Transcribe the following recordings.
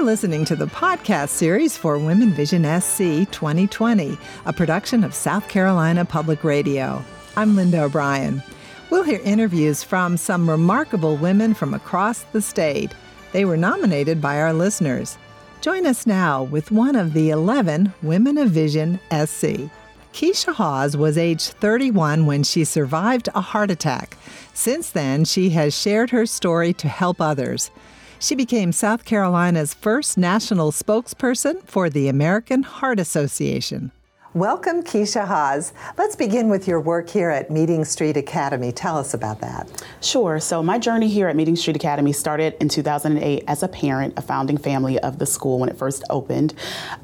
You're listening to the podcast series for Women Vision SC 2020, a production of South Carolina Public Radio. I'm Linda O'Brien. We'll hear interviews from some remarkable women from across the state. They were nominated by our listeners. Join us now with one of the 11 Women of Vision SC. Keisha Hawes was age 31 when she survived a heart attack. Since then, she has shared her story to help others. She became South Carolina's first national spokesperson for the American Heart Association. Welcome, Keisha Hawes. Let's begin with your work here at Meeting Street Academy. Tell us about that. Sure. So, my journey here at Meeting Street Academy started in 2008 as a parent, a founding family of the school when it first opened.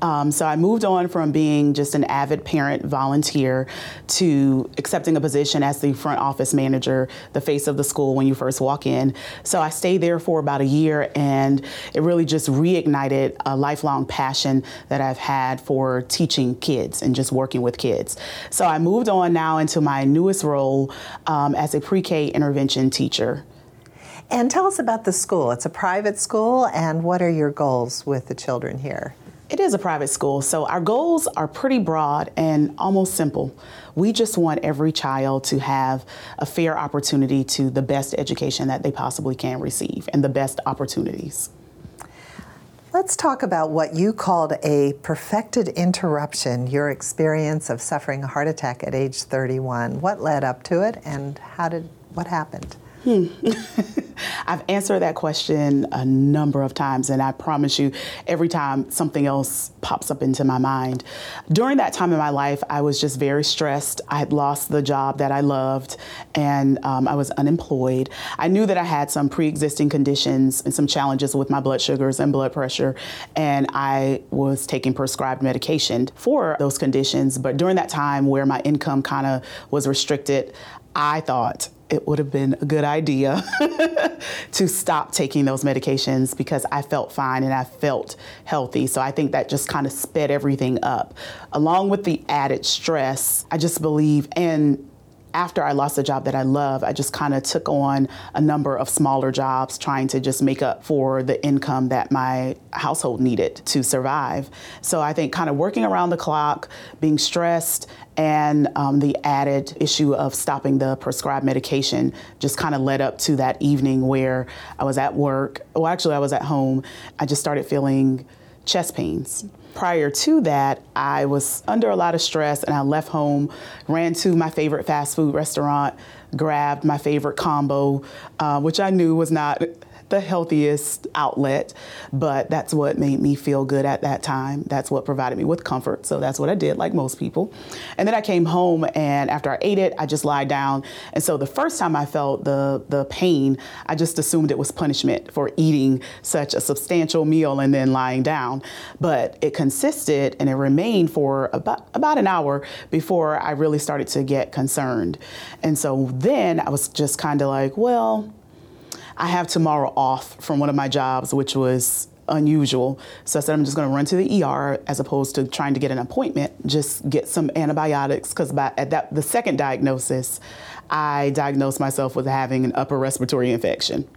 Um, so, I moved on from being just an avid parent volunteer to accepting a position as the front office manager, the face of the school when you first walk in. So, I stayed there for about a year and it really just reignited a lifelong passion that I've had for teaching kids and just working with kids. So I moved on now into my newest role um, as a pre K intervention teacher. And tell us about the school. It's a private school, and what are your goals with the children here? It is a private school, so our goals are pretty broad and almost simple. We just want every child to have a fair opportunity to the best education that they possibly can receive and the best opportunities. Let's talk about what you called a perfected interruption, your experience of suffering a heart attack at age 31. What led up to it and how did what happened? Hmm. I've answered that question a number of times, and I promise you, every time something else pops up into my mind. During that time in my life, I was just very stressed. I had lost the job that I loved, and um, I was unemployed. I knew that I had some pre existing conditions and some challenges with my blood sugars and blood pressure, and I was taking prescribed medication for those conditions. But during that time where my income kind of was restricted, I thought it would have been a good idea to stop taking those medications because I felt fine and I felt healthy. So I think that just kind of sped everything up. Along with the added stress, I just believe and after I lost a job that I love, I just kind of took on a number of smaller jobs trying to just make up for the income that my household needed to survive. So I think kind of working around the clock, being stressed, and um, the added issue of stopping the prescribed medication just kind of led up to that evening where I was at work. Well, actually, I was at home. I just started feeling chest pains. Prior to that, I was under a lot of stress and I left home, ran to my favorite fast food restaurant, grabbed my favorite combo, uh, which I knew was not the healthiest outlet, but that's what made me feel good at that time. That's what provided me with comfort. So that's what I did, like most people. And then I came home, and after I ate it, I just lied down. And so the first time I felt the the pain, I just assumed it was punishment for eating such a substantial meal and then lying down. But it consisted and it remained for about about an hour before I really started to get concerned. And so then I was just kind of like, well, I have tomorrow off from one of my jobs, which was unusual. So I said, I'm just going to run to the ER as opposed to trying to get an appointment, just get some antibiotics. Because by at that, the second diagnosis, I diagnosed myself with having an upper respiratory infection.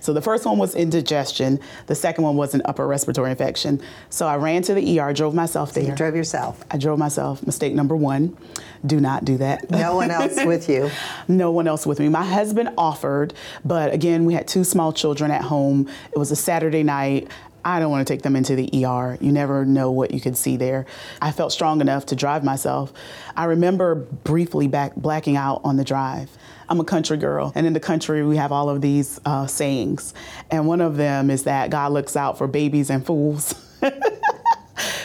So the first one was indigestion. The second one was an upper respiratory infection. So I ran to the ER, drove myself there. You drove yourself. I drove myself. Mistake number one. Do not do that. No one else with you. no one else with me. My husband offered, but again, we had two small children at home. It was a Saturday night. I don't want to take them into the ER. You never know what you could see there. I felt strong enough to drive myself. I remember briefly back blacking out on the drive. I'm a country girl, and in the country we have all of these uh, sayings, and one of them is that God looks out for babies and fools.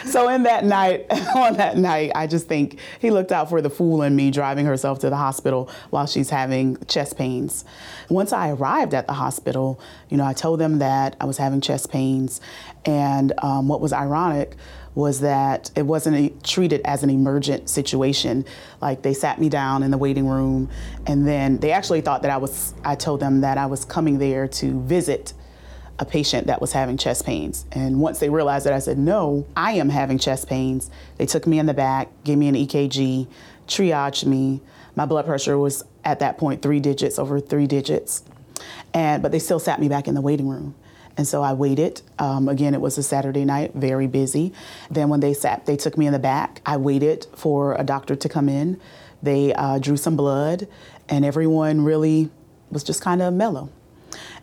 so in that night, on that night, I just think he looked out for the fool in me driving herself to the hospital while she's having chest pains. Once I arrived at the hospital, you know, I told them that I was having chest pains, and um, what was ironic was that it wasn't a, treated as an emergent situation. Like they sat me down in the waiting room, and then they actually thought that I was. I told them that I was coming there to visit a patient that was having chest pains. And once they realized that, I said, "No, I am having chest pains." They took me in the back, gave me an EKG, triaged me. My blood pressure was at that point three digits, over three digits, and but they still sat me back in the waiting room. And so I waited. Um, again, it was a Saturday night, very busy. Then when they sat, they took me in the back. I waited for a doctor to come in. They uh, drew some blood, and everyone really was just kind of mellow.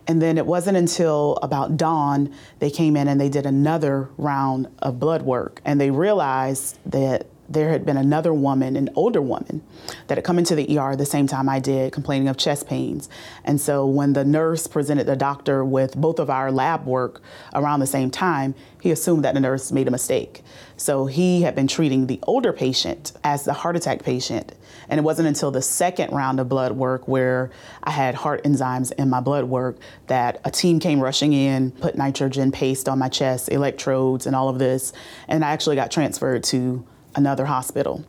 And then it wasn't until about dawn they came in and they did another round of blood work, and they realized that there had been another woman, an older woman, that had come into the ER the same time I did, complaining of chest pains. And so when the nurse presented the doctor with both of our lab work around the same time, he assumed that the nurse made a mistake. So he had been treating the older patient as the heart attack patient. And it wasn't until the second round of blood work where I had heart enzymes in my blood work that a team came rushing in, put nitrogen paste on my chest, electrodes, and all of this. And I actually got transferred to another hospital.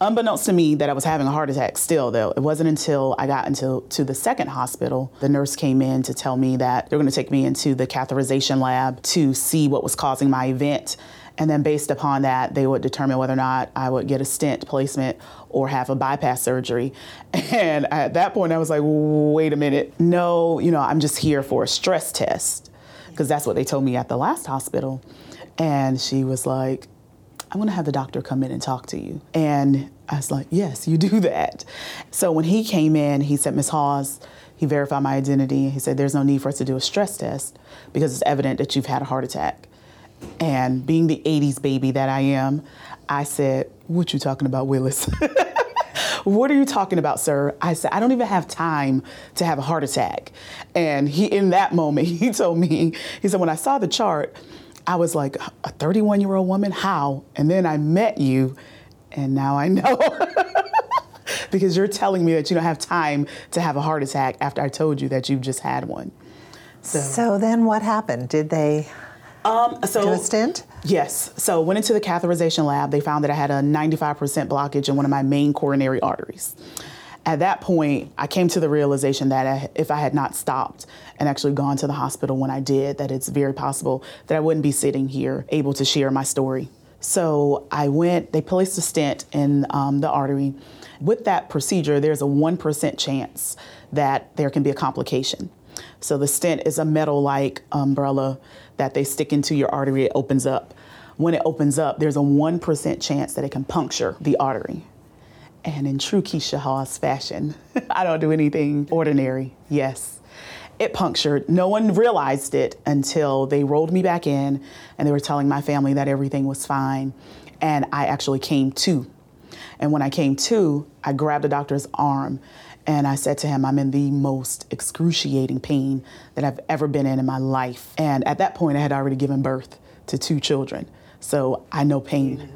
Unbeknownst to me that I was having a heart attack still though, it wasn't until I got into to the second hospital, the nurse came in to tell me that they're gonna take me into the catheterization lab to see what was causing my event. And then based upon that, they would determine whether or not I would get a stent placement or have a bypass surgery. And at that point, I was like, wait a minute. No, you know, I'm just here for a stress test because that's what they told me at the last hospital. And she was like, I'm going to have the doctor come in and talk to you. And I was like, yes, you do that. So when he came in, he said, Miss Hawes, he verified my identity. He said, there's no need for us to do a stress test because it's evident that you've had a heart attack. And being the 80s baby that I am, I said, what you talking about, Willis? what are you talking about, sir? I said, I don't even have time to have a heart attack. And he, in that moment, he told me, he said, when I saw the chart, I was like, a 31 year old woman? How? And then I met you, and now I know. because you're telling me that you don't have time to have a heart attack after I told you that you've just had one. So, so then what happened? Did they um, so, do a stent? Yes. So went into the catheterization lab. They found that I had a 95% blockage in one of my main coronary arteries at that point, I came to the realization that if I had not stopped and actually gone to the hospital when I did, that it's very possible that I wouldn't be sitting here able to share my story. So I went, they placed a stent in um, the artery. With that procedure, there's a 1% chance that there can be a complication. So the stent is a metal like umbrella that they stick into your artery, it opens up. When it opens up, there's a 1% chance that it can puncture the artery. And in true Keisha Hawes fashion, I don't do anything ordinary. Yes. It punctured. No one realized it until they rolled me back in and they were telling my family that everything was fine. And I actually came to. And when I came to, I grabbed the doctor's arm and I said to him, I'm in the most excruciating pain that I've ever been in in my life. And at that point, I had already given birth to two children. So I know pain.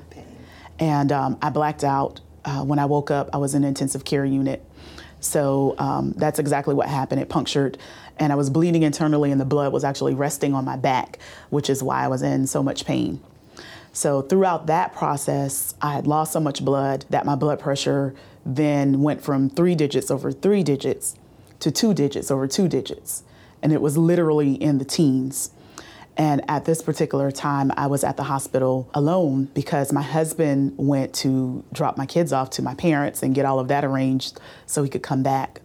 And um, I blacked out uh, when I woke up, I was in an intensive care unit. So um, that's exactly what happened. It punctured, and I was bleeding internally, and the blood was actually resting on my back, which is why I was in so much pain. So throughout that process, I had lost so much blood that my blood pressure then went from three digits over three digits to two digits over two digits. And it was literally in the teens. And at this particular time, I was at the hospital alone because my husband went to drop my kids off to my parents and get all of that arranged so he could come back.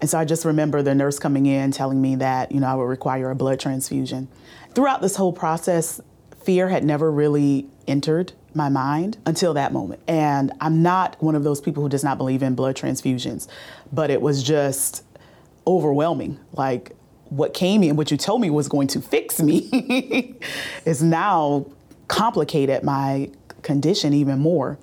And so I just remember the nurse coming in telling me that, you know, I would require a blood transfusion. Throughout this whole process, fear had never really entered my mind until that moment. And I'm not one of those people who does not believe in blood transfusions, but it was just overwhelming. Like, what came and what you told me was going to fix me is now complicated my condition even more.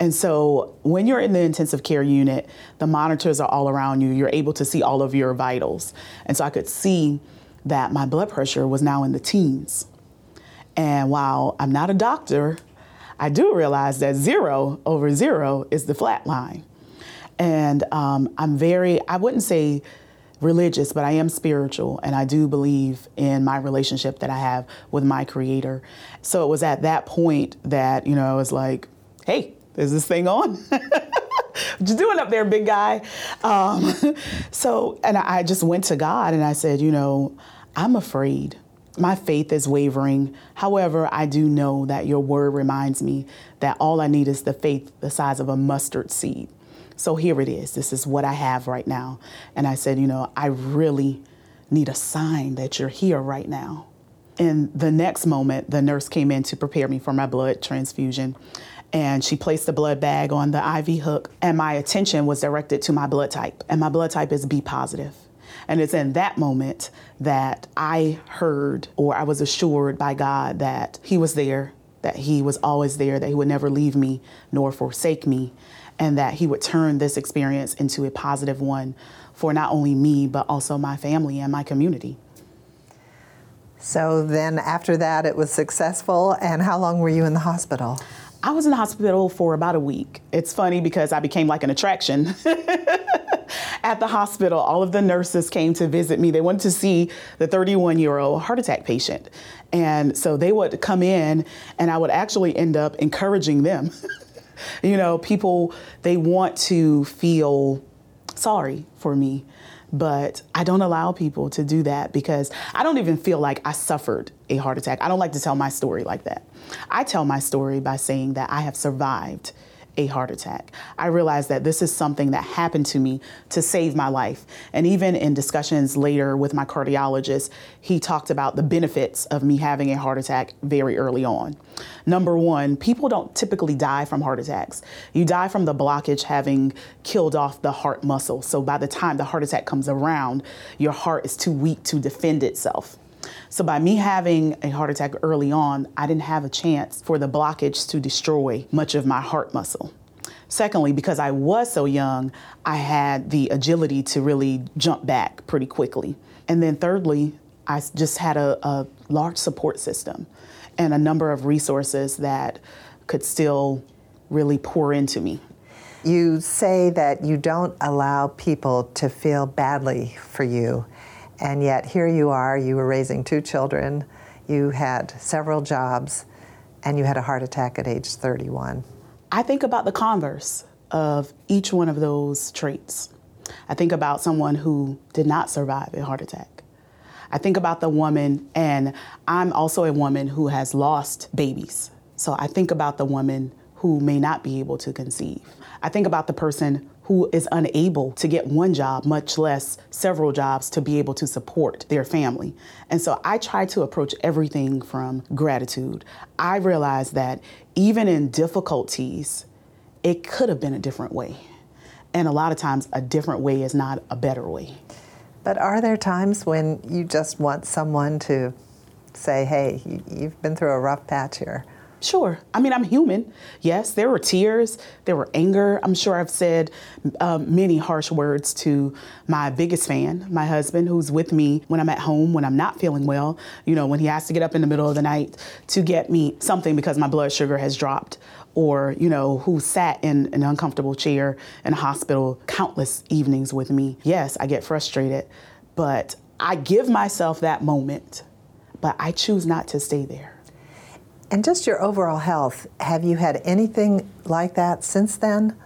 And so when you're in the intensive care unit, the monitors are all around you. You're able to see all of your vitals. And so I could see that my blood pressure was now in the teens. And while I'm not a doctor, I do realize that zero over zero is the flat line. And um, I'm very, I wouldn't say religious, but I am spiritual, and I do believe in my relationship that I have with my Creator. So it was at that point that, you know, I was like, hey, is this thing on? what you doing up there, big guy? Um, so, and I just went to God and I said, you know, I'm afraid. My faith is wavering. However, I do know that your word reminds me that all I need is the faith the size of a mustard seed. So here it is. This is what I have right now. And I said, you know, I really need a sign that you're here right now. In the next moment, the nurse came in to prepare me for my blood transfusion and she placed the blood bag on the IV hook, and my attention was directed to my blood type, and my blood type is B positive. And it's in that moment that I heard or I was assured by God that He was there, that He was always there, that He would never leave me nor forsake me, and that He would turn this experience into a positive one for not only me, but also my family and my community. So then after that, it was successful. And how long were you in the hospital? I was in the hospital for about a week. It's funny because I became like an attraction. At the hospital, all of the nurses came to visit me. They wanted to see the 31 year old heart attack patient. And so they would come in, and I would actually end up encouraging them. you know, people, they want to feel sorry for me, but I don't allow people to do that because I don't even feel like I suffered a heart attack. I don't like to tell my story like that. I tell my story by saying that I have survived a heart attack. I realized that this is something that happened to me to save my life. And even in discussions later with my cardiologist, he talked about the benefits of me having a heart attack very early on. Number one, people don't typically die from heart attacks. You die from the blockage having killed off the heart muscle. So by the time the heart attack comes around, your heart is too weak to defend itself. So by me having a heart attack early on, I didn't have a chance for the blockage to destroy much of my heart muscle. Secondly, because I was so young, I had the agility to really jump back pretty quickly. And then thirdly, I just had a, a large support system and a number of resources that could still really pour into me. You say that you don't allow people to feel badly for you. And yet, here you are, you were raising two children, you had several jobs, and you had a heart attack at age 31. I think about the converse of each one of those traits. I think about someone who did not survive a heart attack. I think about the woman, and I'm also a woman who has lost babies. So I think about the woman who may not be able to conceive. I think about the person who is unable to get one job, much less several jobs, to be able to support their family. And so I try to approach everything from gratitude. I realize that even in difficulties, it could have been a different way. And a lot of times, a different way is not a better way. But are there times when you just want someone to say, hey, you've been through a rough patch here? Sure. I mean, I'm human. Yes, there were tears, there were anger. I'm sure I've said um, many harsh words to my biggest fan, my husband, who's with me when I'm at home, when I'm not feeling well, you know, when he has to get up in the middle of the night to get me something because my blood sugar has dropped, or, you know, who sat in an uncomfortable chair in a hospital countless evenings with me. Yes, I get frustrated, but I give myself that moment, but I choose not to stay there. And just your overall health, have you had anything like that since then?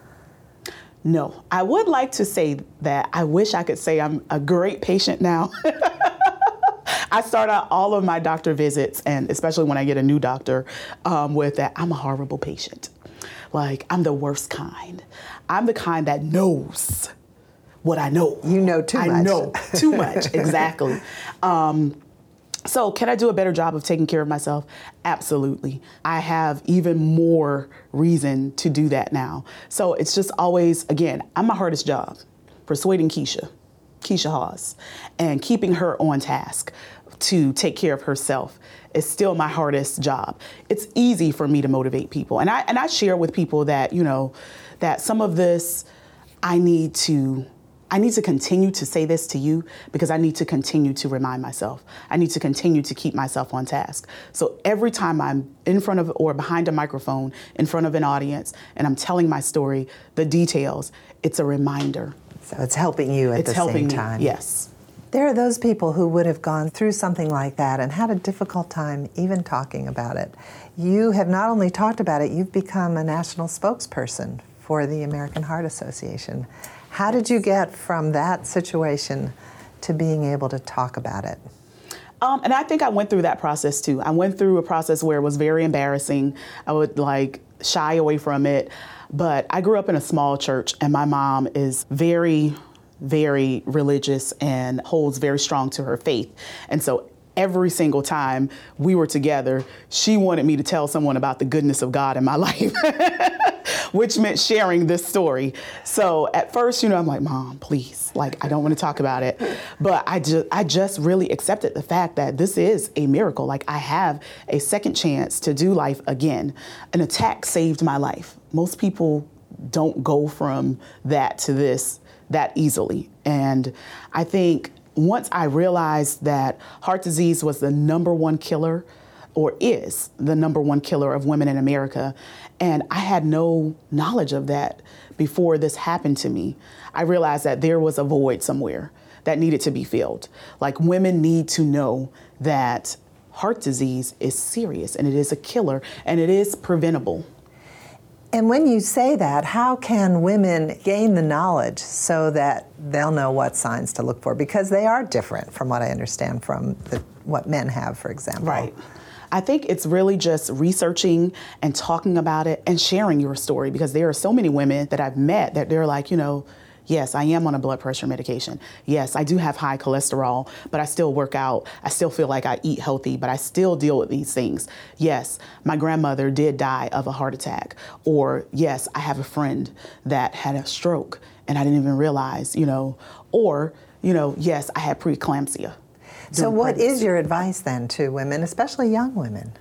No. I would like to say that I wish I could say I'm a great patient now. I start out all of my doctor visits, and especially when I get a new doctor, um, with that I'm a horrible patient. Like, I'm the worst kind. I'm the kind that knows what I know. You know too I much. I know too much, exactly. Um, so, can I do a better job of taking care of myself? Absolutely. I have even more reason to do that now. So, it's just always, again, I'm my hardest job persuading Keisha, Keisha Hawes, and keeping her on task to take care of herself is still my hardest job. It's easy for me to motivate people. And I and I share with people that, you know, that some of this I need to I need to continue to say this to you because I need to continue to remind myself. I need to continue to keep myself on task. So every time I'm in front of or behind a microphone, in front of an audience, and I'm telling my story, the details, it's a reminder. So it's helping you at it's the helping same time. Me, yes. There are those people who would have gone through something like that and had a difficult time even talking about it. You have not only talked about it, you've become a national spokesperson for the American Heart Association. How did you get from that situation to being able to talk about it? Um, and I think I went through that process too. I went through a process where it was very embarrassing. I would like shy away from it. But I grew up in a small church, and my mom is very very religious and holds very strong to her faith. And so every single time we were together, she wanted me to tell someone about the goodness of God in my life, which meant sharing this story. So at first, you know, I'm like, Mom, please, like, I don't want to talk about it. But I just, I just really accepted the fact that this is a miracle. Like, I have a second chance to do life again. An attack saved my life. Most people don't go from that to this that easily. And I think once I realized that heart disease was the number one killer, or is the number one killer of women in America, and I had no knowledge of that before this happened to me, I realized that there was a void somewhere that needed to be filled. Like women need to know that heart disease is serious and it is a killer and it is preventable. And when you say that, how can women gain the knowledge so that they'll know what signs to look for? Because they are different, from what I understand, from the, what men have, for example. Right. I think it's really just researching and talking about it and sharing your story because there are so many women that I've met that they're like, you know, Yes, I am on a blood pressure medication. Yes, I do have high cholesterol, but I still work out. I still feel like I eat healthy, but I still deal with these things. Yes, my grandmother did die of a heart attack. Or, yes, I have a friend that had a stroke and I didn't even realize, you know. Or, you know, yes, I had preeclampsia. So, what is your advice then to women, especially young women?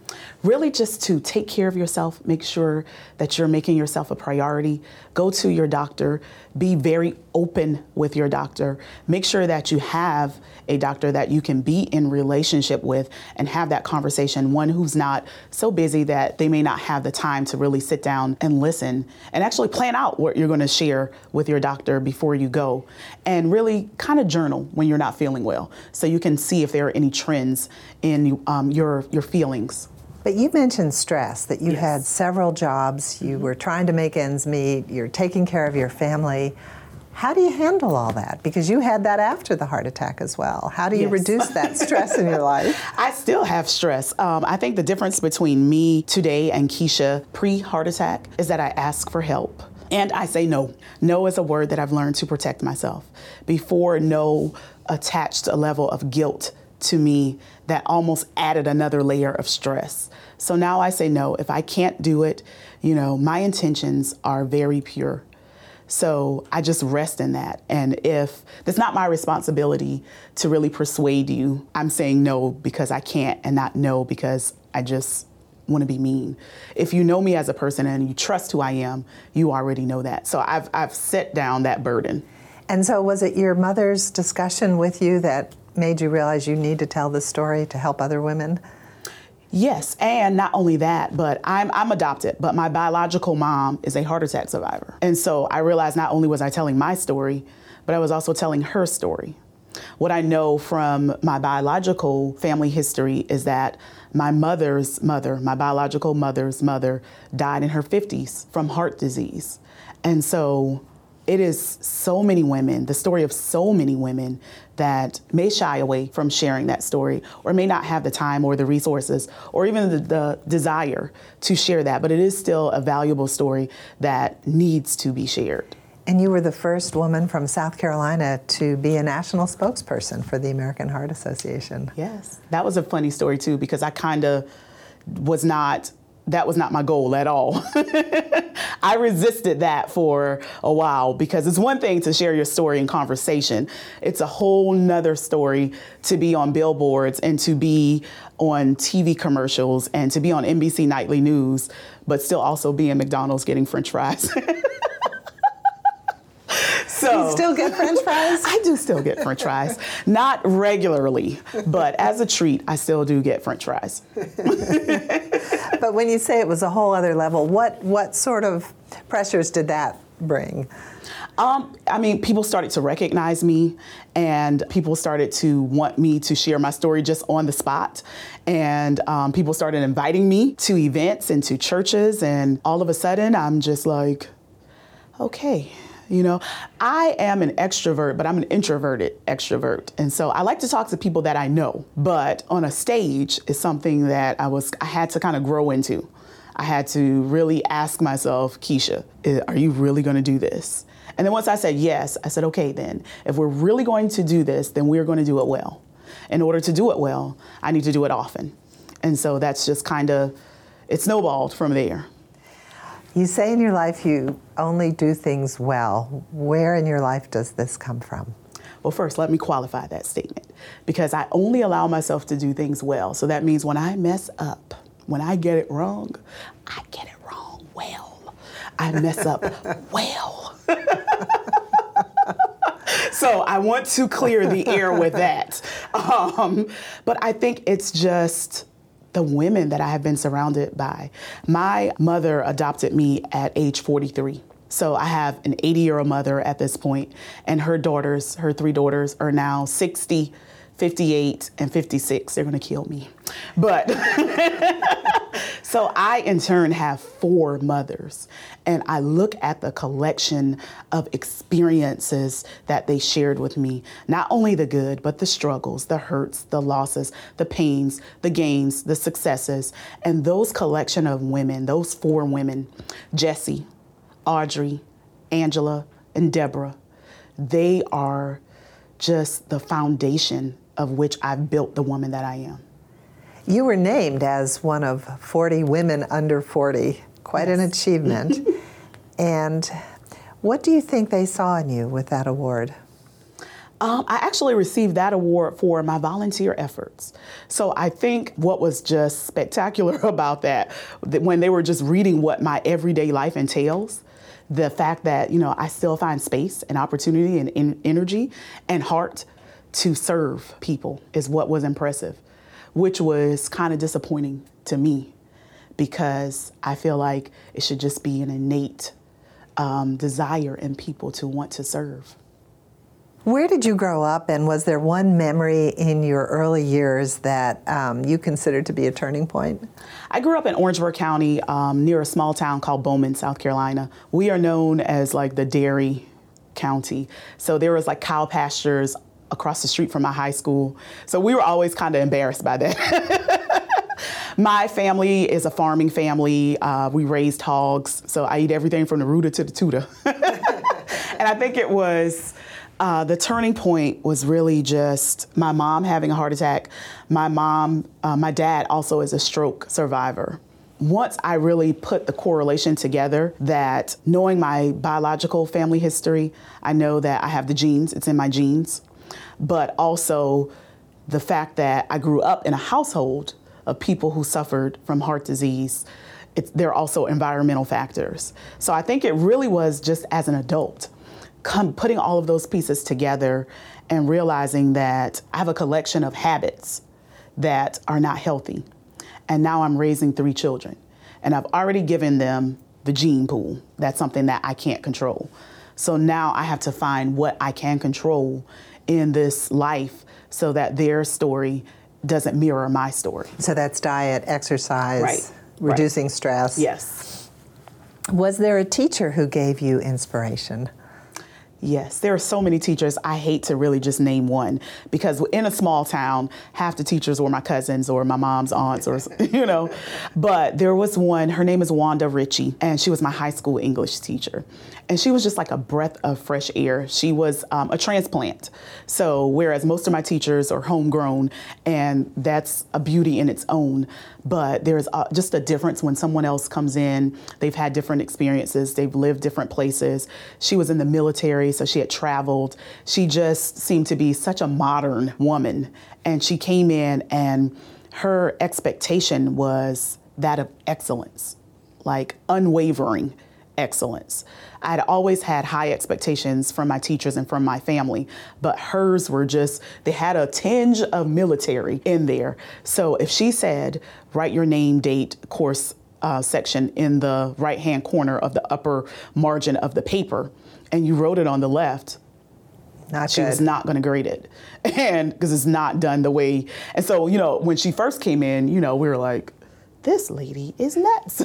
Really, just to take care of yourself, make sure that you're making yourself a priority. Go to your doctor, be very open with your doctor. Make sure that you have a doctor that you can be in relationship with and have that conversation. One who's not so busy that they may not have the time to really sit down and listen and actually plan out what you're going to share with your doctor before you go. And really kind of journal when you're not feeling well so you can see if there are any trends in um, your, your feelings. But you mentioned stress, that you yes. had several jobs, you mm-hmm. were trying to make ends meet, you're taking care of your family. How do you handle all that? Because you had that after the heart attack as well. How do you yes. reduce that stress in your life? I still have stress. Um, I think the difference between me today and Keisha pre heart attack is that I ask for help. And I say no. No is a word that I've learned to protect myself. Before, no attached a level of guilt to me that almost added another layer of stress. So now I say no. If I can't do it, you know, my intentions are very pure. So I just rest in that. And if it's not my responsibility to really persuade you, I'm saying no because I can't and not no because I just want to be mean. If you know me as a person and you trust who I am, you already know that. So I've, I've set down that burden. And so was it your mother's discussion with you that made you realize you need to tell this story to help other women? Yes, and not only that, but I'm, I'm adopted, but my biological mom is a heart attack survivor. And so I realized not only was I telling my story, but I was also telling her story. What I know from my biological family history is that my mother's mother, my biological mother's mother, died in her 50s from heart disease. And so it is so many women, the story of so many women that may shy away from sharing that story or may not have the time or the resources or even the, the, desire to share that. But it is still a valuable story that needs to be shared. And you were the first woman from South Carolina to be a national spokesperson for the American Heart Association. Yes. That was a funny story, too, because I kind of was not that was not my goal at all. I resisted that for a while because it's one thing to share your story in conversation. It's a whole nother story to be on billboards and to be on TV commercials and to be on NBC Nightly News, but still also be in McDonald's getting French fries. So you still get French fries? I do still get French fries. Not regularly, but as a treat, I still do get French fries. but when you say it was a whole other level, what what sort of pressures did that bring? Um, I mean, people started to recognize me, and people started to want me to share my story just on the spot. And um, people started inviting me to events and to churches, and all of a sudden, I'm just like, okay, you know, I am an extrovert, but I'm an introverted extrovert. And so I like to talk to people that I know, but on a stage is something that I was I had to kind of grow into. I had to really ask myself, Keisha, eh, are you really going to do this? And then once I said yes, I said, okay, then, if we're really going to do this, then we're going to do it well. In order to do it well, I need to do it often. And so that's just kind of, it snowballed from there. You say in your life you only do things well. Where in your life does this come from? Well, first, let me qualify that statement because I only allow myself to do things well. So that means when I mess up, when I get it wrong, I get it wrong well. I mess up well. so I want to clear the air with that. Um, but I think it's just the women that I have been surrounded by. My mother adopted me at age 43. So I have an 80 year old mother at this point, and her daughters, her three daughters, are now 60, 58, and 56. They're gonna kill me. But so I, in turn, have four mothers, and I look at the collection of experiences that they shared with me not only the good, but the struggles, the hurts, the losses, the pains, the gains, the successes. And those collection of women, those four women, Jessie, Audrey, Angela, and Deborah, they are just the foundation of which I've built the woman that I am. You were named as one of 40 women under 40. Quite yes. an achievement. and what do you think they saw in you with that award? Um, I actually received that award for my volunteer efforts. So I think what was just spectacular about that, that when they were just reading what my everyday life entails, the fact that you know I still find space and opportunity and in energy and heart to serve people is what was impressive, which was kind of disappointing to me because I feel like it should just be an innate um, desire in people to want to serve. Where did you grow up, and was there one memory in your early years that um, you considered to be a turning point? I grew up in Orangeburg County um, near a small town called Bowman, South Carolina. We are known as like the dairy county. So there was like cow pastures across the street from my high school. So we were always kind of embarrassed by that. my family is a farming family. Uh, we raised hogs, so I eat everything from the rooter to the tutor. and I think it was uh, the turning point was really just my mom having a heart attack. My mom, uh, my dad also is a stroke survivor. Once I really put the correlation together that knowing my biological family history, I know that I have the genes, it's in my genes, but also the fact that I grew up in a household of people who suffered from heart disease. It's, there are also environmental factors. So I think it really was just as an adult come, putting all of those pieces together and realizing that I have a collection of habits that are not healthy. And now I'm raising three children. And I've already given them the gene pool. That's something that I can't control. So now I have to find what I can control in this life so that their story doesn't mirror my story. So that's diet, exercise, right. reducing right. stress. Yes. Was there a teacher who gave you inspiration? Yes, there are so many teachers. I hate to really just name one because in a small town, half the teachers were my cousins or my mom's aunts or, you know. But there was one, her name is Wanda Ritchie, and she was my high school English teacher. And she was just like a breath of fresh air. She was um, a transplant. So, whereas most of my teachers are homegrown, and that's a beauty in its own, but there's uh, just a difference when someone else comes in. They've had different experiences, they've lived different places. She was in the military, so she had traveled. She just seemed to be such a modern woman. And she came in, and her expectation was that of excellence, like unwavering excellence. I had always had high expectations from my teachers and from my family, but hers were just, they had a tinge of military in there. So if she said, write your name, date, course uh, section in the right hand corner of the upper margin of the paper, and you wrote it on the left, not she good. was not going to grade it and because it's not done the way and so you know when she first came in you know we were like this lady is nuts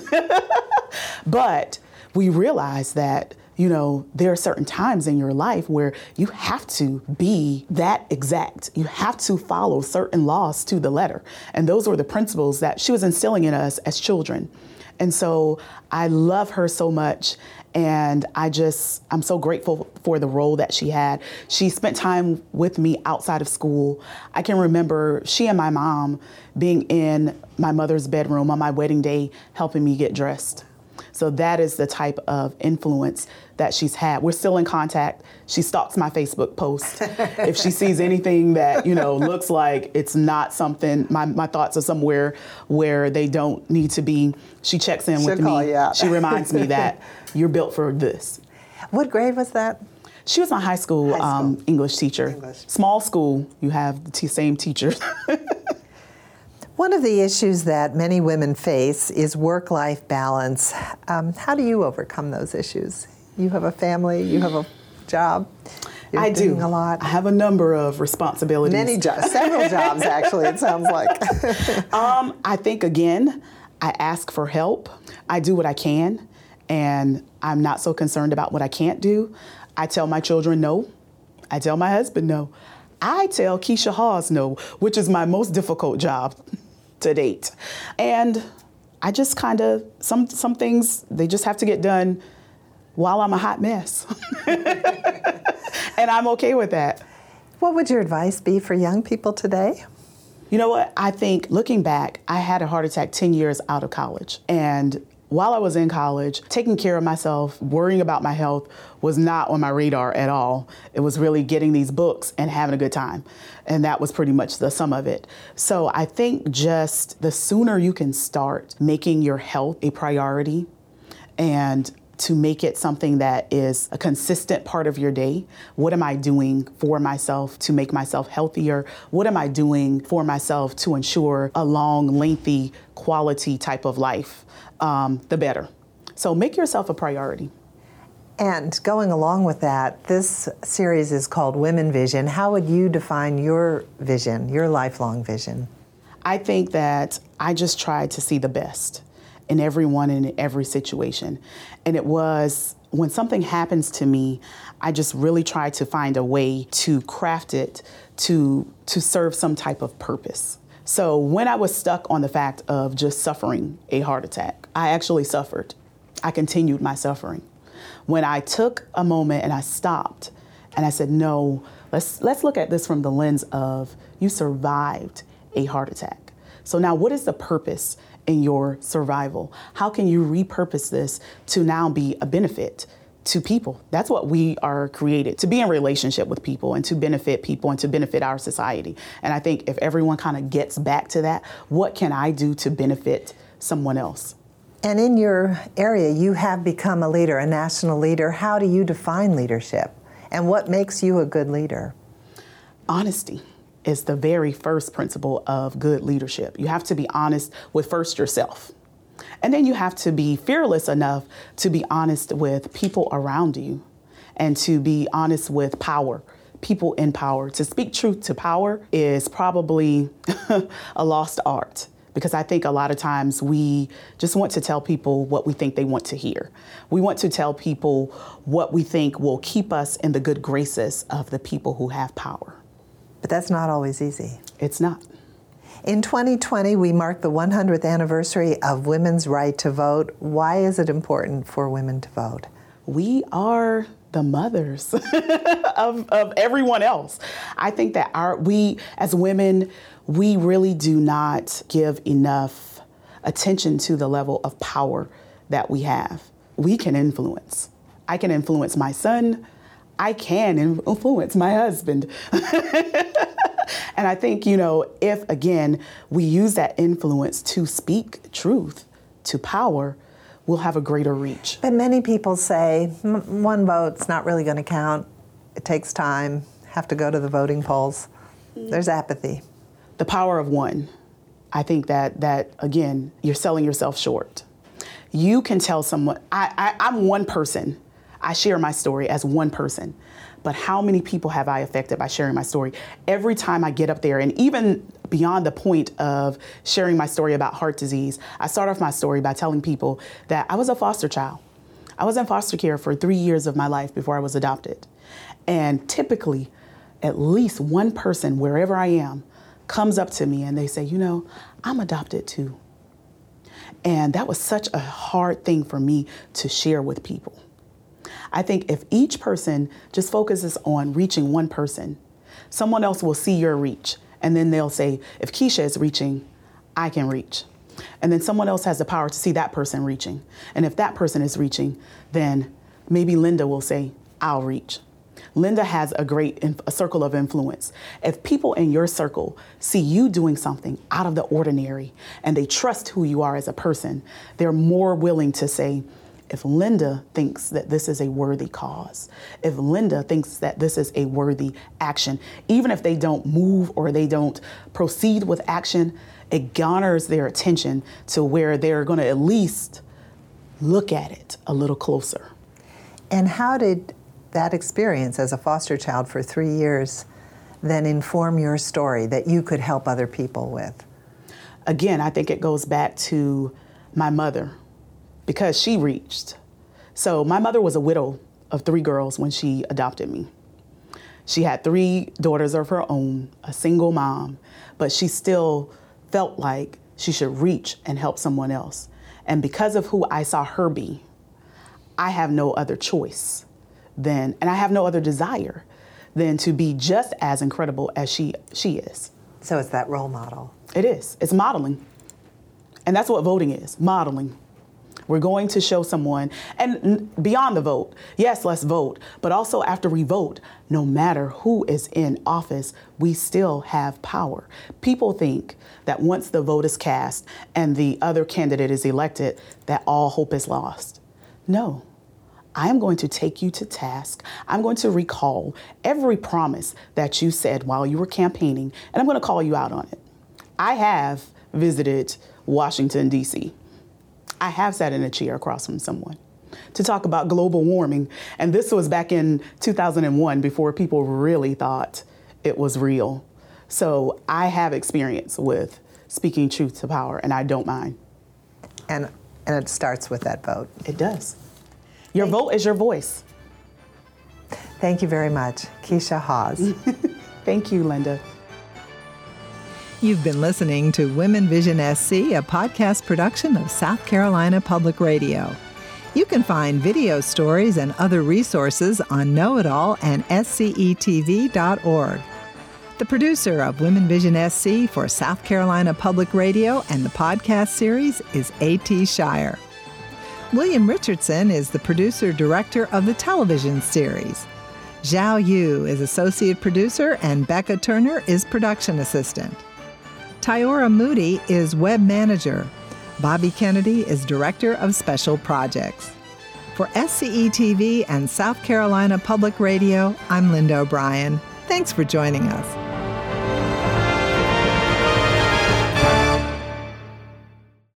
but we realized that you know, there are certain times in your life where you have to be that exact. You have to follow certain laws to the letter. And those were the principles that she was instilling in us as children. And so I love her so much. And I just, I'm so grateful for the role that she had. She spent time with me outside of school. I can remember she and my mom being in my mother's bedroom on my wedding day, helping me get dressed. So that is the type of influence that she's had. We're still in contact. She stalks my Facebook post. if she sees anything that, you know, looks like it's not something, my, my thoughts are somewhere where they don't need to be, she checks in She'll with me. She reminds me that you're built for this. What grade was that? She was my high school, High school. Um, English teacher. English. Small school, you have the t- same teachers. One of the issues that many women face is work life balance. Um, how do you overcome those issues? You have a family, you have a job. You're I do a lot. I have a number of responsibilities. Many jobs, several jobs actually, it sounds like. Um, I think again, I ask for help. I do what I can, and I'm not so concerned about what I can't do. I tell my children no. I tell my husband no. I tell Keisha Hawes no, which is my most difficult job to date. And I just kind of some some things they just have to get done while I'm a hot mess. and I'm okay with that. what would your advice be for young people today? You know what? I think looking back, I had a heart attack 10 years out of college. And while I was in college, taking care of myself, worrying about my health was not on my radar at all. It was really getting these books and having a good time. And that was pretty much the sum of it. So I think just the sooner you can start making your health a priority and to make it something that is a consistent part of your day. What am I doing for myself to make myself healthier? What am I doing for myself to ensure a long, lengthy, quality type of life? Um, the better. So make yourself a priority. And going along with that, this series is called Women Vision. How would you define your vision, your lifelong vision? I think that I just tried to see the best in everyone and in every situation. And it was when something happens to me, I just really try to find a way to craft it to to serve some type of purpose. So when I was stuck on the fact of just suffering a heart attack, I actually suffered. I continued my suffering. When I took a moment and I stopped and I said, "No, let's let's look at this from the lens of you survived a heart attack. So now what is the purpose in your survival? How can you repurpose this to now be a benefit to people? That's what we are created to be in relationship with people and to benefit people and to benefit our society. And I think if everyone kind of gets back to that, what can I do to benefit someone else? And in your area, you have become a leader, a national leader. How do you define leadership? And what makes you a good leader? Honesty is the very first principle of good leadership. You have to be honest with first yourself. And then you have to be fearless enough to be honest with people around you and to be honest with power, people in power. To speak truth to power is probably a lost art because I think a lot of times we just want to tell people what we think they want to hear. We want to tell people what we think will keep us in the good graces of the people who have power. But that's not always easy. It's not. In 2020, we mark the 100th anniversary of women's right to vote. Why is it important for women to vote? We are the mothers of, of everyone else. I think that our we as women, we really do not give enough attention to the level of power that we have. We can influence. I can influence my son. I can influence my husband. and I think, you know, if again we use that influence to speak truth to power, we'll have a greater reach. But many people say "M- one vote's not really going to count. It takes time. Have to go to the voting polls. There's apathy. The power of one. I think that that again, you're selling yourself short. You can tell someone, I, I, I'm one person. I share my story as one person. But how many people have I affected by sharing my story? Every time I get up there, and even beyond the point of sharing my story about heart disease, I start off my story by telling people that I was a foster child. I was in foster care for three years of my life before I was adopted. And typically, at least one person, wherever I am, comes up to me and they say, You know, I'm adopted too. And that was such a hard thing for me to share with people. I think if each person just focuses on reaching one person, someone else will see your reach. And then they'll say, if Keisha is reaching, I can reach. And then someone else has the power to see that person reaching. And if that person is reaching, then maybe Linda will say, I'll reach. Linda has a great a circle of influence. If people in your circle see you doing something out of the ordinary and they trust who you are as a person, they're more willing to say, if Linda thinks that this is a worthy cause, if Linda thinks that this is a worthy action, even if they don't move or they don't proceed with action, it garners their attention to where they're going to at least look at it a little closer. And how did that experience as a foster child for three years then inform your story that you could help other people with? Again, I think it goes back to my mother because she reached. So, my mother was a widow of three girls when she adopted me. She had three daughters of her own, a single mom, but she still felt like she should reach and help someone else. And because of who I saw her be, I have no other choice than, and I have no other desire than to be just as incredible as she, she is. So it's that role model. It is. It's modeling. And that's what voting is modeling. We're going to show someone, and beyond the vote, yes, let's vote, but also after we vote, no matter who is in office, we still have power. People think that once the vote is cast and the other candidate is elected, that all hope is lost. No. I am going to take you to task. I'm going to recall every promise that you said while you were campaigning, and I'm going to call you out on it. I have visited Washington, D.C. I have sat in a chair across from someone to talk about global warming. And this was back in 2001 before people really thought it was real. So I have experience with speaking truth to power, and I don't mind. And, and it starts with that vote. It does. Your Thank vote is your voice. Thank you very much, Keisha Hawes. Thank you, Linda. You've been listening to Women Vision SC, a podcast production of South Carolina Public Radio. You can find video stories and other resources on Know It All and scetv.org. The producer of Women Vision SC for South Carolina Public Radio and the podcast series is A.T. Shire. William Richardson is the producer director of the television series. Zhao Yu is associate producer and Becca Turner is production assistant. Tyora Moody is web manager. Bobby Kennedy is director of special projects. For SCE TV and South Carolina Public Radio, I'm Linda O'Bryon. Thanks for joining us.